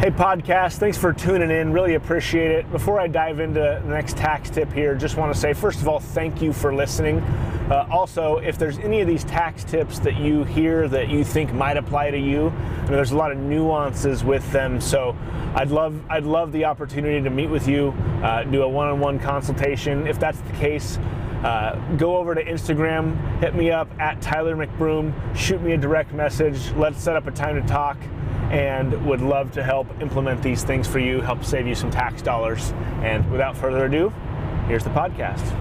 Hey, podcast, thanks for tuning in. Really appreciate it. Before I dive into the next tax tip here, just want to say, first of all, thank you for listening. Uh, also, if there's any of these tax tips that you hear that you think might apply to you, I mean, there's a lot of nuances with them. So I'd love, I'd love the opportunity to meet with you, uh, do a one-on-one consultation. If that's the case, uh, go over to Instagram, hit me up at Tyler McBroom, shoot me a direct message. Let's set up a time to talk and would love to help implement these things for you, help save you some tax dollars. And without further ado, here's the podcast.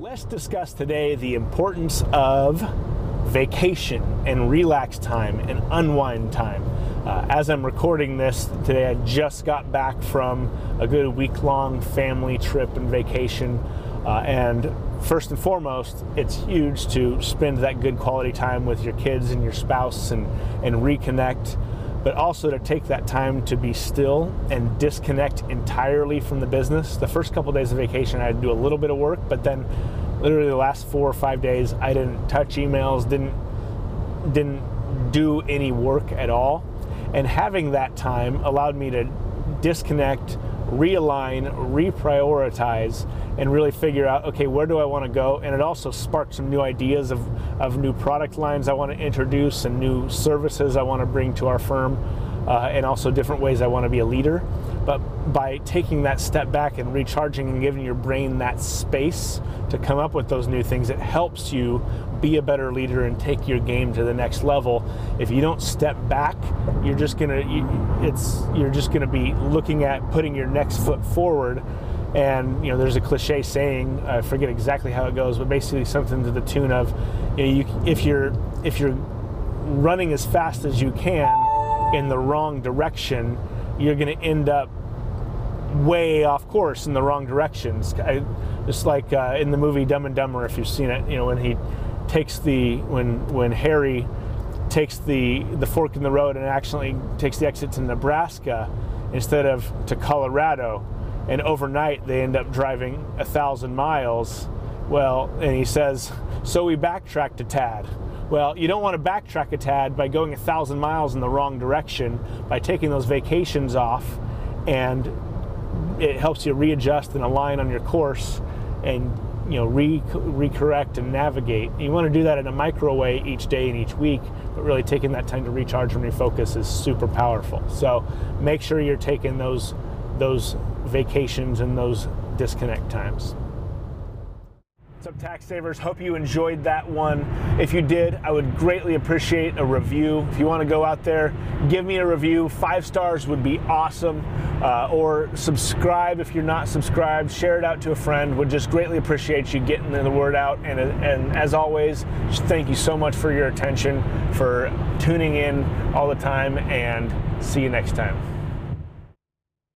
Let's discuss today the importance of vacation and relax time and unwind time. Uh, as I'm recording this today, I just got back from a good week long family trip and vacation. Uh, and first and foremost, it's huge to spend that good quality time with your kids and your spouse and, and reconnect, but also to take that time to be still and disconnect entirely from the business. The first couple days of vacation, I had to do a little bit of work, but then literally the last four or five days i didn't touch emails didn't didn't do any work at all. And having that time allowed me to disconnect realign reprioritize and really figure out okay where do i want to go? And it also sparked some new ideas of, of new product lines i want to introduce and new services i want to bring to our firm uh, and also different ways i want to be a leader but by taking that step back and recharging and giving your brain that space to come up with those new things, it helps you be a better leader and take your game to the next level. If you don't step back, you're just gonna you, it's you're just gonna be looking at putting your next foot forward. And you know, there's a cliche saying, I forget exactly how it goes, but basically something to the tune of, you know, you, if you're if you're running as fast as you can in the wrong direction, you're going to end up way off course in the wrong directions. I, just like uh, in the movie Dumb and Dumber, if you've seen it, you know when he takes the when when Harry takes the the fork in the road and actually takes the exit to Nebraska instead of to Colorado, and overnight they end up driving a thousand miles. Well, and he says, so we backtracked a tad. Well, you don't want to backtrack a tad by going a thousand miles in the wrong direction by taking those vacations off and it helps you readjust and align on your course and you know re- recorrect and navigate. You want to do that in a micro way each day and each week but really taking that time to recharge and refocus is super powerful. So make sure you're taking those those vacations and those disconnect times What's up, tax savers? Hope you enjoyed that one. If you did, I would greatly appreciate a review. If you want to go out there, give me a review. Five stars would be awesome. Uh, or subscribe if you're not subscribed. Share it out to a friend. Would just greatly appreciate you getting the word out. And, and as always, thank you so much for your attention, for tuning in all the time, and see you next time.